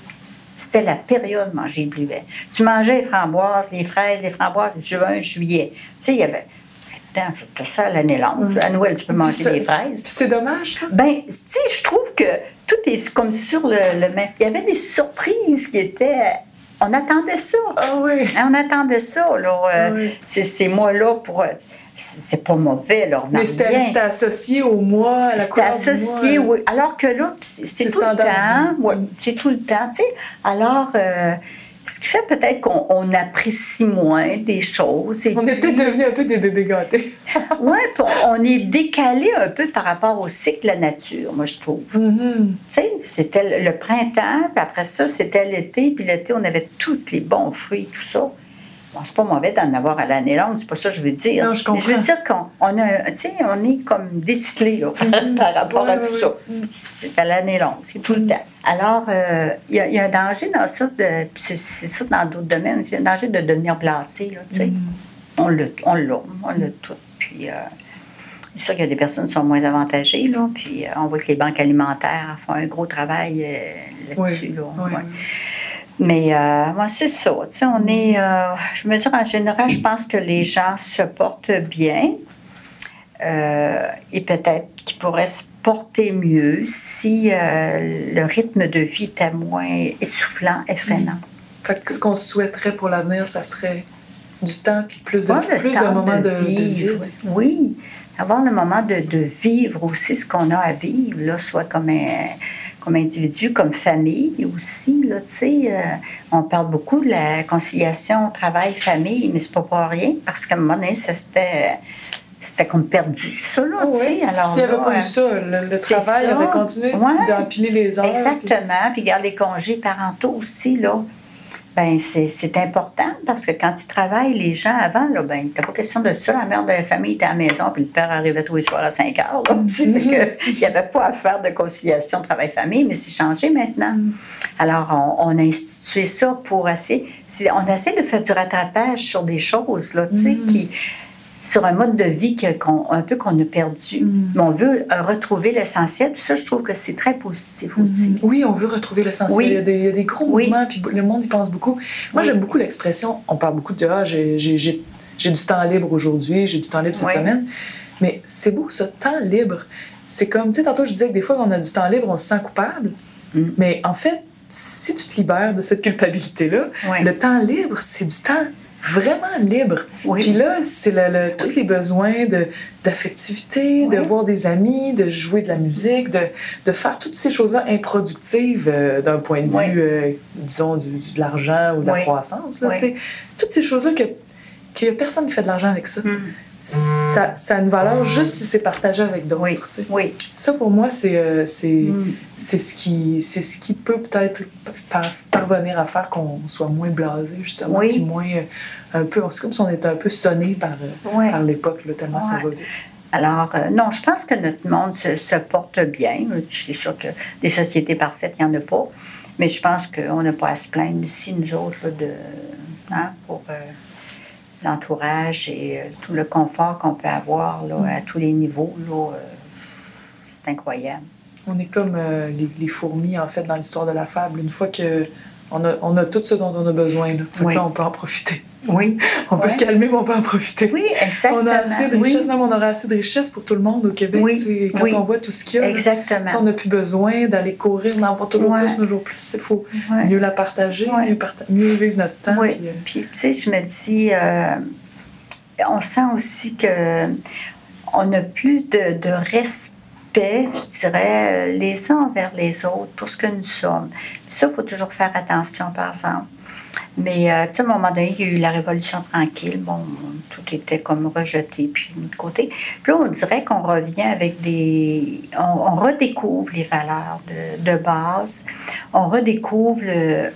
C'était la période de manger les bleuets. Tu mangeais les framboises, les fraises, les framboises, juin, juillet. Tu sais, il y avait. Attends, je te ça l'année longue. À Noël, tu peux manger des fraises. c'est dommage, ça. Ben, tu sais, je trouve que tout est comme sur le, le même. Il y avait des surprises qui étaient. On attendait ça. Ah oui. On attendait ça. Là. Euh, Ces mois-là, pour. C'est pas mauvais, là. Mais c'était associé au mois, à la C'était associé, oui. Alors que là, c'est tout, le temps. Ouais, c'est tout le temps, tu sais. Alors. Euh, ce qui fait peut-être qu'on apprécie moins des choses. on est peut-être devenu un peu des bébés gâtés. oui, on est décalé un peu par rapport au cycle de la nature, moi, je trouve. Mm-hmm. Tu sais, c'était le printemps, puis après ça, c'était l'été, puis l'été, on avait tous les bons fruits, tout ça. Bon, c'est pas mauvais d'en avoir à l'année longue, c'est pas ça que je veux dire. Non, je comprends. Mais je veux dire qu'on on a, tu sais, on est comme décelé là, par rapport à tout ça. C'est à l'année longue, c'est tout le mm-hmm. temps. Alors, euh, il y, a un danger dans ça, de, c'est, ça dans d'autres domaines, il y a un danger de devenir blasé, là, tu sais. Mm-hmm. On l'a, on l'a, on l'a tout. Puis, euh, c'est sûr qu'il y a des personnes qui sont moins avantagées, là, puis euh, on voit que les banques alimentaires font un gros travail là-dessus, là. Mais euh, moi, c'est ça. On est, euh, je me dire, en général, je pense que les gens se portent bien euh, et peut-être qu'ils pourraient se porter mieux si le rythme de vie était moins essoufflant, effrayant. Fait que ce qu'on souhaiterait pour l'avenir, ça serait du temps puis plus de, plus de moments de, vivre. Oui, avoir le moment de, de, vivre aussi ce qu'on a à vivre, là, soit comme un comme individu, comme famille aussi. Là, euh, on parle beaucoup de la conciliation travail-famille, mais c'est pas pour rien, parce qu'à un moment donné, ça c'était c'était comme perdu, ça, là, tu sais. Alors, S'il n'y avait pas eu ça, le, travail aurait continué d'empiler les heures. Exactement, puis, puis garder les congés parentaux aussi, là ben c'est important parce que quand ils travaillent, les gens avant, là, ben, t'as pas question de ça. La mère de la famille était à la maison, puis le père arrivait tous les soirs à 5 heures. Mm-hmm. il n'y avait pas à faire de conciliation travail-famille, mais c'est changé maintenant. Mm. Alors, on, a institué ça pour essayer. On essaie de faire du rattrapage sur des choses, là, tu sais, mm. qui sur un mode de vie qu'on, un peu qu'on a perdu. Mm. Mais on veut euh, retrouver l'essentiel. Ça, je trouve que c'est très positif mm-hmm. aussi. Oui, on veut retrouver l'essentiel. Il, y a des, il, y a des, gros mouvements, puis le monde y pense beaucoup. Moi, j'aime beaucoup l'expression, on parle beaucoup de ah, j'ai, du temps libre aujourd'hui, j'ai du temps libre cette semaine. Mais c'est beau, ce temps libre. C'est comme, tu sais, tantôt, je disais que des fois, quand on a du temps libre, on se sent coupable. Mm. Mais en fait, si tu te libères de cette culpabilité-là, le temps libre, c'est du temps vraiment libre. Puis là, c'est le, tous les besoins de, d'affectivité, de voir des amis, de jouer de la musique, de, de faire toutes ces choses-là improductives euh, d'un point de vue, euh, disons, de l'argent ou de la croissance. Là, toutes ces choses-là que, qu'il n'y a personne qui fait de l'argent avec ça. Mm ça, ça, a une valeur juste si c'est partagé avec d'autres. Oui. oui. Ça, pour moi, c'est euh, mm. ce, qui, ce qui peut peut-être parvenir à faire qu'on soit moins blasé, justement, puis moins euh, un peu... C'est comme si on était un peu sonné par, euh, par l'époque, tellement ça va vite. Alors, non, je pense que notre monde se, se porte bien. C'est sûr que des sociétés parfaites, il n'y en a pas. Mais je pense qu'on n'a pas à se plaindre ici, nous autres, de, hein, pour l'entourage et euh, tout le confort qu'on peut avoir là, à tous les niveaux. Là, euh, c'est incroyable. On est comme euh, les, fourmis, en fait, dans l'histoire de la fable. Une fois que on a, on a tout ce dont on a besoin, là, là on peut en profiter. Oui. on peut se calmer, mais on peut en profiter. Oui, exactement. On a assez de richesse, même on aura assez de richesse pour tout le monde au Québec. Oui. Quand on voit tout ce qu'il y a, exactement. on n'a plus besoin d'aller courir, d'en avoir toujours plus, toujours plus. Il faut mieux la partager, mieux, mieux, vivre notre temps. Oui. Puis, tu sais, je me dis, euh, on sent aussi que on n'a plus de, de respect je dirais, les uns envers les autres pour ce que nous sommes. Ça, il faut toujours faire attention, par exemple. Mais, euh, tu sais, à un moment donné, il y a eu la Révolution tranquille. Bon, tout était comme rejeté, puis de côté. Puis on dirait qu'on revient avec des... On, redécouvre les valeurs de, de, base. On redécouvre, le,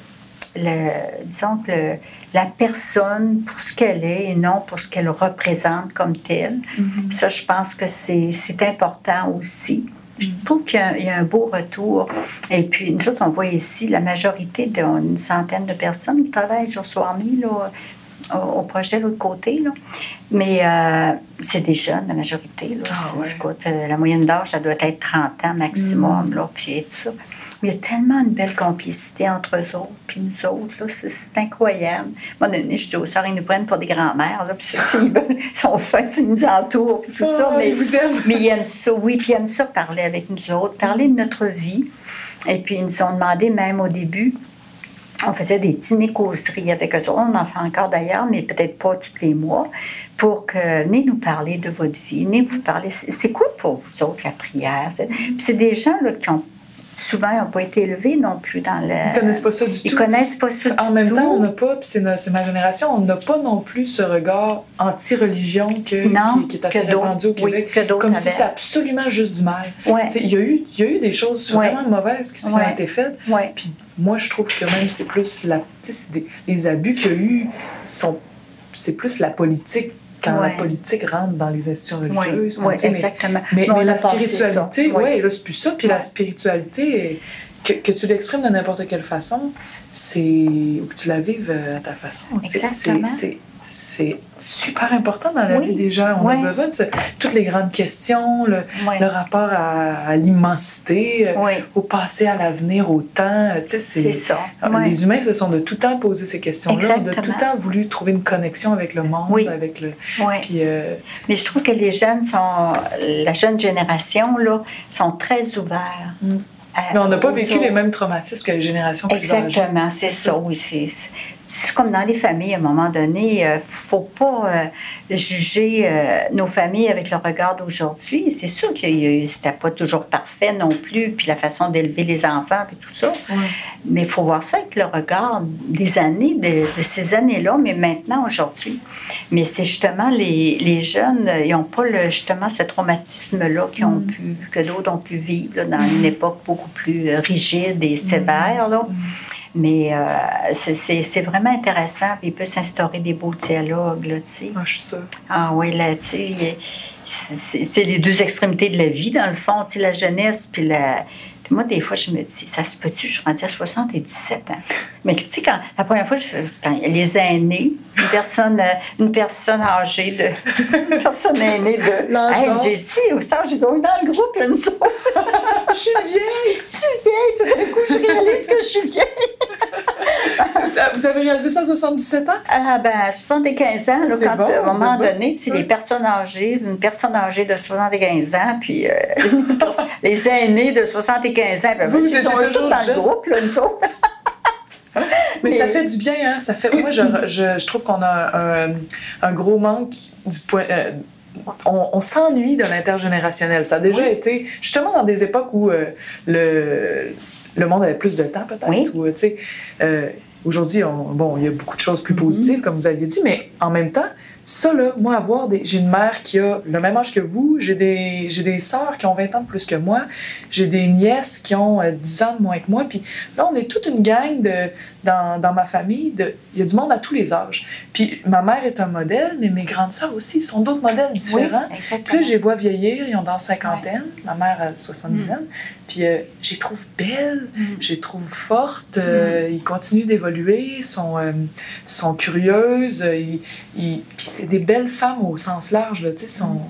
le disons que la personne pour ce qu'elle est et non pour ce qu'elle représente comme telle. Mm-hmm. Ça, je pense que c'est important aussi. Je trouve qu'il y, a un beau retour. Et puis, nous autres, on voit ici la majorité d'une centaine de personnes qui travaillent jour, soir, nuit là, au, projet de l'autre côté. Là. Mais euh, c'est des jeunes, la majorité. Là. Ah, euh, la moyenne d'âge, ça doit être 30 ans maximum. Mm. Là, puis tout ça. Il y a tellement une belle complicité entre eux autres puis nous autres. C'est incroyable. Moi, je dis aux soeurs, ils nous prennent pour des grands-mères. Puis ils, veulent, ils sont fins, ils nous entourent puis tout ça. Mais, vous aiment. mais ils aiment ça, oui. Puis ils aiment ça parler avec nous autres, parler de notre vie. Et puis ils nous ont demandé même au début on faisait des dîners causeries avec eux. On en fait encore d'ailleurs, mais peut-être pas tous les mois, pour que venez nous parler de votre vie, venez vous parler. C'est quoi pour vous autres la prière? Puis c'est des gens là, qui ont souvent n'ont pas été élevés non plus dans le. Ils connaissent pas ça du Ils tout. Ils connaissent pas ça En du même tout. temps, on n'a pas, puis c'est ma génération, on n'a pas non plus ce regard anti-religion que- Non, qui, qui est assez que répandu au oui, Québec. que d'autres comme si c'était absolument juste du mal. Ouais, Il y, a eu- y a eu des choses Ouais. vraiment mauvaises qui, Ouais. ont été faites. ouais. Puis moi, je trouve que même c'est plus la, des- les abus qu'il y a eu sont, c'est plus la politique quand la politique rentre dans les institutions religieuses. oui, exactement. mais, la spiritualité, oui, là, c'est plus ça. Puis la spiritualité, que, que tu l'exprimes de n'importe quelle façon, c'est. ou que tu la vives euh, à ta façon, Exactement. c'est c'est super important dans la Oui, vie des gens. On a besoin de ce- toutes les grandes questions, le, Oui, le rapport à, à l'immensité, euh, au passé, à l'avenir, au temps. Tu sais, c'est ça. Euh, Ouais. Les humains se sont de tout temps posé ces questions-là. On a tout temps voulu trouver une connexion avec le monde, avec le. Puis, euh, Mais je trouve que les jeunes sont, la jeune génération, là, sont très ouverts. Mm. à- mais on n'a pas vécu autres. les mêmes traumatismes que les générations plus. Exactement, c'est ça, oui. C'est, comme dans les familles, à un moment donné, il ne faut pas euh, juger euh, nos familles avec le regard d'aujourd'hui. C'est sûr que c'était pas toujours parfait non plus, puis la façon d'élever les enfants, puis tout ça. Mais il faut voir ça avec le regard des années, de, de ces années-là, mais maintenant, aujourd'hui. Mais c'est justement les, les jeunes, euh, ils n'ont pas le, justement ce traumatisme-là qu'ils ont Mm. pu, que d'autres ont pu vivre là, dans une époque beaucoup plus euh, rigide et sévère. Là. Mm. Mais euh, c'est- vraiment intéressant. Puis il peut s'instaurer des beaux dialogues, là, tu sais. Ah, je suis sûre. Ah oui, là, tu sais, c'est les deux extrémités de la vie, dans le fond, tu sais, la jeunesse, puis la... Puis moi, des fois, je me dis, ça se peut-tu, je suis rendue à 77 ans? Mais tu sais, quand, la première fois, je, quand les aînés, une personne, euh, une personne âgée, de, une personne aînée de... Hey, j'ai dit, au stage, j'ai dit, dans le groupe, là, nous autres. Je suis vieille! Je suis vieille, tout d'un coup, je réalise que je suis vieille. Vous avez réalisé ça à 77 ans? Ah ben, 75 ans, là, quand bon, à un moment donné, c'est les personnes âgées, une personne âgée de 75 ans, puis euh, une les aînés de 75 ans, ben, Vous, vous étiez toujours dans jeune. le groupe, là, nous autres. Mais, Mais- ça fait du bien, hein? Ça fait... Moi, je, je, je trouve qu'on a un, un gros manque du point... euh, on, on s'ennuie de l'intergénérationnel. Ça a déjà Oui. été, justement, dans des époques où euh, le, le monde avait plus de temps, peut-être. Oui. Ou, euh, Aujourd'hui, on- bon, il y a beaucoup de choses plus positives, comme vous aviez dit, mais en même temps, ça, là, moi, avoir des... J'ai une mère qui a le même âge que vous, j'ai des, j'ai des sœurs qui ont 20 ans de plus que moi, j'ai des nièces qui ont euh, 10 ans de moins que moi, puis là, on est toute une gang de, dans, dans ma famille, de, il y a du monde à tous les âges. Puis ma mère est un modèle, mais mes grandes sœurs aussi sont d'autres modèles différents. Oui, Puis exactement. là, je les vois vieillir, ils ont dans la cinquantaine, ma mère a 70 Mm. ans, puis euh, je les trouve belles, Mm. je les trouve fortes, euh, ils continuent d'évoluer, sont, euh, sont curieuses, ils, ils- puis c'est des belles femmes au sens large, là, sont...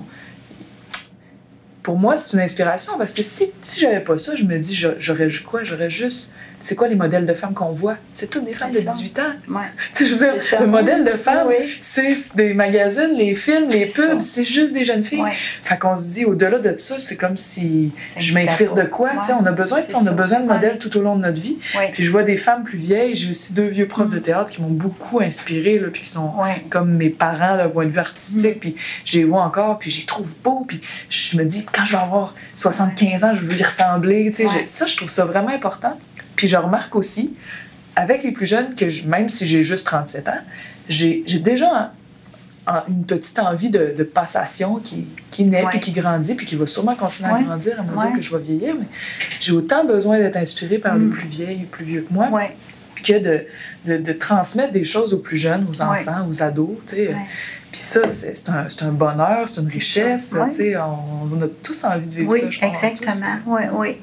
Pour moi, c'est une inspiration, parce que si, si j'avais pas ça, je me dis, j'a- j'aurais quoi? J'aurais juste... C'est quoi les modèles de femmes qu'on voit? C'est toutes des femmes de C'est ça. 18 ans. Ouais. Je veux dire, C'est ça. le modèle de femme, Oui. c'est des magazines, les films, les pubs, c'est juste des jeunes filles. Ouais. Fait qu'on se dit, au-delà de ça, c'est comme si je m'inspire de quoi. Ouais. On a besoin, on a besoin de modèles tout au long de notre vie. Puis je vois des femmes plus vieilles. J'ai aussi deux vieux profs Mm. de théâtre qui m'ont beaucoup inspiré, là, puis qui sont comme mes parents d'un point de vue artistique. Mm. Puis je les vois encore, puis je les trouve beaux. Puis je me dis, quand je vais avoir 75 ans, je veux y ressembler. Ça, je trouve ça vraiment important. Puis je remarque aussi, avec les plus jeunes, que je- même si j'ai juste 37 ans, j'ai déjà un- un- une petite envie de, de passation qui, qui naît, Ouais. puis qui grandit, puis qui va sûrement continuer Ouais. à grandir à mesure Ouais. que je vais vieillir. Mais j'ai autant besoin d'être inspirée par les Mm. plus vieilles, les plus vieux que moi, que de, de, de transmettre des choses aux plus jeunes, aux Ouais. enfants, aux ados. Ouais. Puis ça, c'est un, bonheur, c'est une richesse. Ouais. on a tous envie de vivre Oui, ça, je pense. exactement. Oui, oui.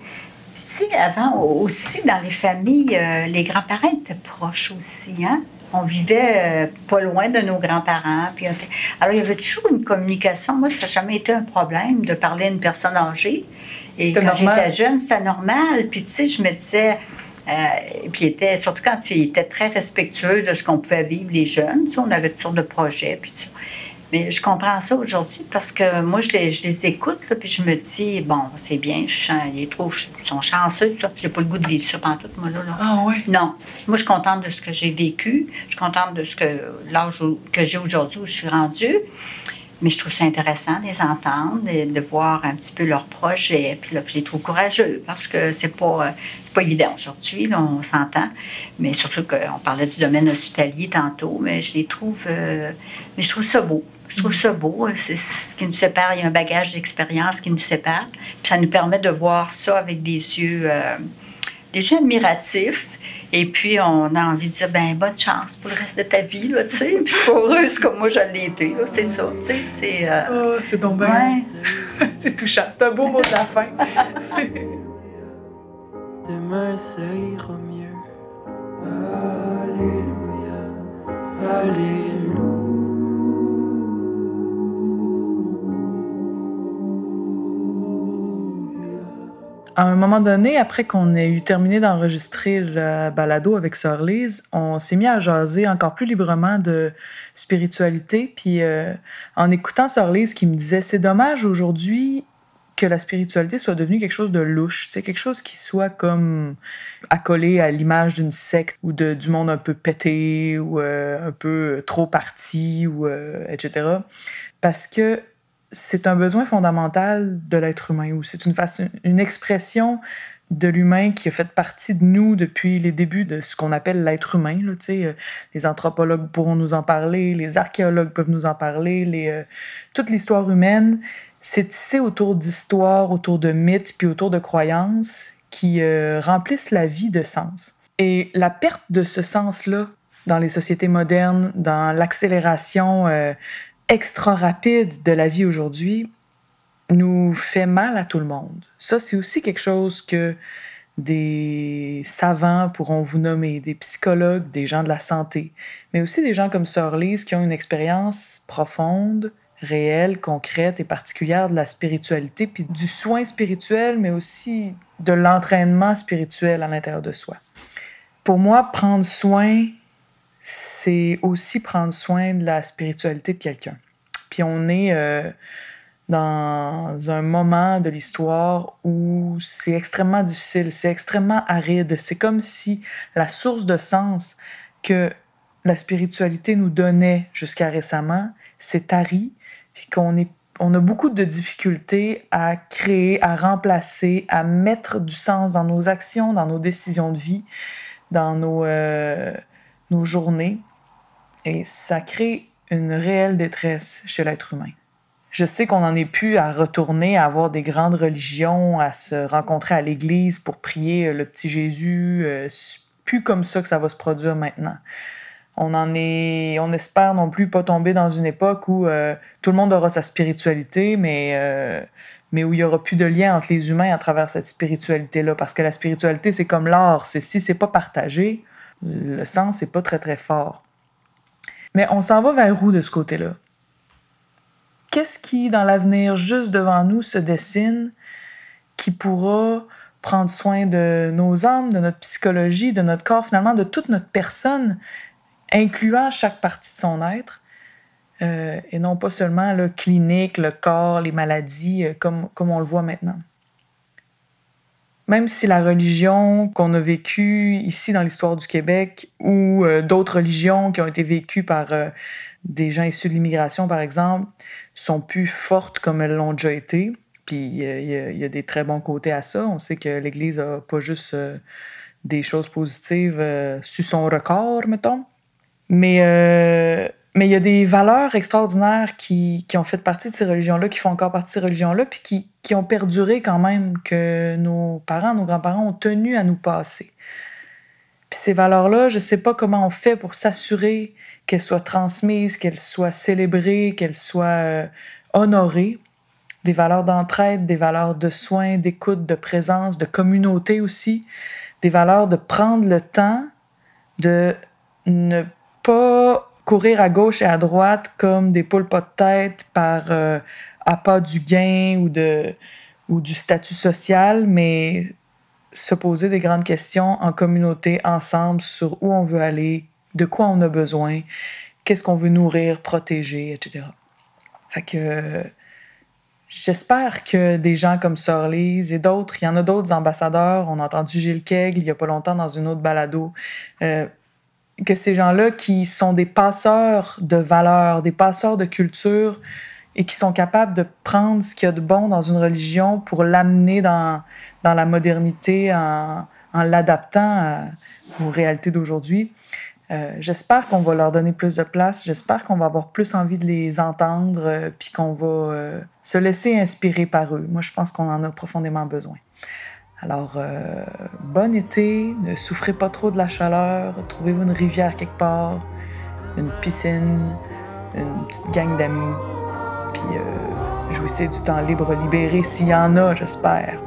Puis, tu sais, avant, aussi, dans les familles, euh, les grands-parents étaient proches aussi, hein? On vivait euh, pas loin de nos grands-parents. Puis Alors, il y avait toujours une communication. Moi, ça n'a jamais été un problème de parler à une personne âgée. Et quand normal. j'étais jeune, c'était normal. Puis, tu sais, je me disais... euh, puis, il était, surtout quand il était très respectueux de ce qu'on pouvait vivre, les jeunes. Tu sais, on avait toutes sortes de projets. Puis, tu sais. Mais je comprends ça aujourd'hui parce que moi, je les, je les écoute, là, puis je me dis, bon, c'est bien, je, ils, trouvent, ils sont chanceux, ça. J'ai pas le goût de vivre ça pendant tout, moi, là. là. Ah? Non. Moi, je suis contente de ce que j'ai vécu. Je suis contente de ce que l'âge que j'ai aujourd'hui où je suis rendue. Mais je trouve ça intéressant de les entendre, de, de voir un petit peu leurs projets. Puis là, je les trouve courageux parce que c'est pas, pas évident aujourd'hui, on s'entend. Mais surtout qu'on parlait du domaine hospitalier tantôt, mais je les trouve, euh, mais je trouve ça beau. Je trouve ça beau. C'est ce qui nous sépare. Il y a un bagage d'expérience qui nous sépare. Puis ça nous permet de voir ça avec des yeux, euh, des yeux admiratifs. Et puis, on a envie de dire, ben bonne chance pour le reste de ta vie, là, tu sais. Puis, sois heureuse comme moi, je l'ai été, là. C'est ça, tu sais. C'est. euh, Oh, c'est donc bien. ouais. c'est touchant. C'est un beau mot de la fin. Demain ça ira mieux. Alléluia, Alléluia. À un moment donné, après qu'on ait eu terminé d'enregistrer le balado avec Sœur Lise, on s'est mis à jaser encore plus librement de spiritualité. Puis euh, en écoutant Sœur Lise qui me disait c'est dommage aujourd'hui que la spiritualité soit devenue quelque chose de louche, quelque chose qui soit comme accolé à l'image d'une secte ou de, du monde un peu pété ou euh, un peu trop parti ou euh, etc. Parce que c'est un besoin fondamental de l'être humain ou c'est une une expression de l'humain qui a fait partie de nous depuis les débuts de ce qu'on appelle l'être humain. Là, euh, les anthropologues pourront nous en parler, les archéologues peuvent nous en parler, les, euh, toute l'histoire humaine, c'est tissé autour d'histoires, autour de mythes, puis autour de croyances qui euh, remplissent la vie de sens. Et la perte de ce sens-là dans les sociétés modernes, dans l'accélération extra rapide de la vie aujourd'hui, nous fait mal à tout le monde. Ça, c'est aussi quelque chose que des savants pourront vous nommer, des psychologues, des gens de la santé, mais aussi des gens comme Sœur Lise qui ont une expérience profonde, réelle, concrète et particulière de la spiritualité, puis du soin spirituel, mais aussi de l'entraînement spirituel à l'intérieur de soi. Pour moi, prendre soin, c'est aussi prendre soin de la spiritualité de quelqu'un. Puis on est euh, dans un moment de l'histoire où c'est extrêmement difficile, c'est extrêmement aride. C'est comme si la source de sens que la spiritualité nous donnait jusqu'à récemment s'est tarie, puis qu'on est on a beaucoup de difficultés à créer, à remplacer, à mettre du sens dans nos actions, dans nos décisions de vie, dans nos, euh, nos journées. Et ça crée une réelle détresse chez l'être humain. Je sais qu'on n'en est plus à retourner à avoir des grandes religions, à se rencontrer à l'église pour prier le petit Jésus. Euh, plus comme ça que ça va se produire maintenant. On en est, on espère non plus pas tomber dans une époque où euh, tout le monde aura sa spiritualité, mais, euh, mais où il y aura plus de lien entre les humains à travers cette spiritualité-là. Parce que la spiritualité, c'est comme l'art. C'est si c'est pas partagé, le sens c'est pas très très fort. Mais on s'en va vers où de ce côté-là? Qu'est-ce qui, dans l'avenir, juste devant nous, se dessine, qui pourra prendre soin de nos âmes, de notre psychologie, de notre corps, finalement, de toute notre personne, incluant chaque partie de son être, euh, et non pas seulement le clinique, le corps, les maladies, euh, comme, comme on le voit maintenant? Même si la religion qu'on a vécue ici dans l'histoire du Québec ou euh, d'autres religions qui ont été vécues par euh, des gens issus de l'immigration, par exemple, sont plus fortes comme elles l'ont déjà été, puis il y, y a des très bons côtés à ça. On sait que l'Église a pas juste euh, des choses positives sur son record, mettons. Mais mais il y a des valeurs extraordinaires qui, qui ont fait partie de ces religions-là, qui font encore partie de ces religions-là, puis qui, qui ont perduré quand même, que nos parents, nos grands-parents ont tenu à nous passer. Puis ces valeurs-là, je sais pas comment on fait pour s'assurer qu'elles soient transmises, qu'elles soient célébrées, qu'elles soient euh, honorées. Des valeurs d'entraide, des valeurs de soins, d'écoute, de présence, de communauté aussi. Des valeurs de prendre le temps de ne pas courir à gauche et à droite comme des poules pas de tête par euh, appât du gain ou, de, ou du statut social, mais se poser des grandes questions en communauté, ensemble, sur où on veut aller, de quoi on a besoin, qu'est-ce qu'on veut nourrir, protéger, etc. Fait que j'espère que des gens comme Sœur Lise et d'autres, il y en a d'autres ambassadeurs, on a entendu Gilles Kegel il y a pas longtemps dans une autre balado, euh, que ces gens-là qui sont des passeurs de valeurs, des passeurs de culture et qui sont capables de prendre ce qu'il y a de bon dans une religion pour l'amener dans, dans la modernité en, en l'adaptant aux réalités d'aujourd'hui. Euh, j'espère qu'on va leur donner plus de place. J'espère qu'on va avoir plus envie de les entendre, euh, puis qu'on va euh, se laisser inspirer par eux. Moi, je pense qu'on en a profondément besoin. Alors, euh, bon été, ne souffrez pas trop de la chaleur, trouvez-vous une rivière quelque part, une piscine, une petite gang d'amis, puis euh, jouissez du temps libre libéré s'il y en a, j'espère.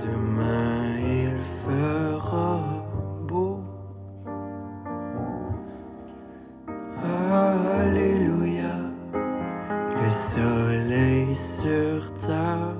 Demain il fera beau. Alléluia, le soleil sur peau.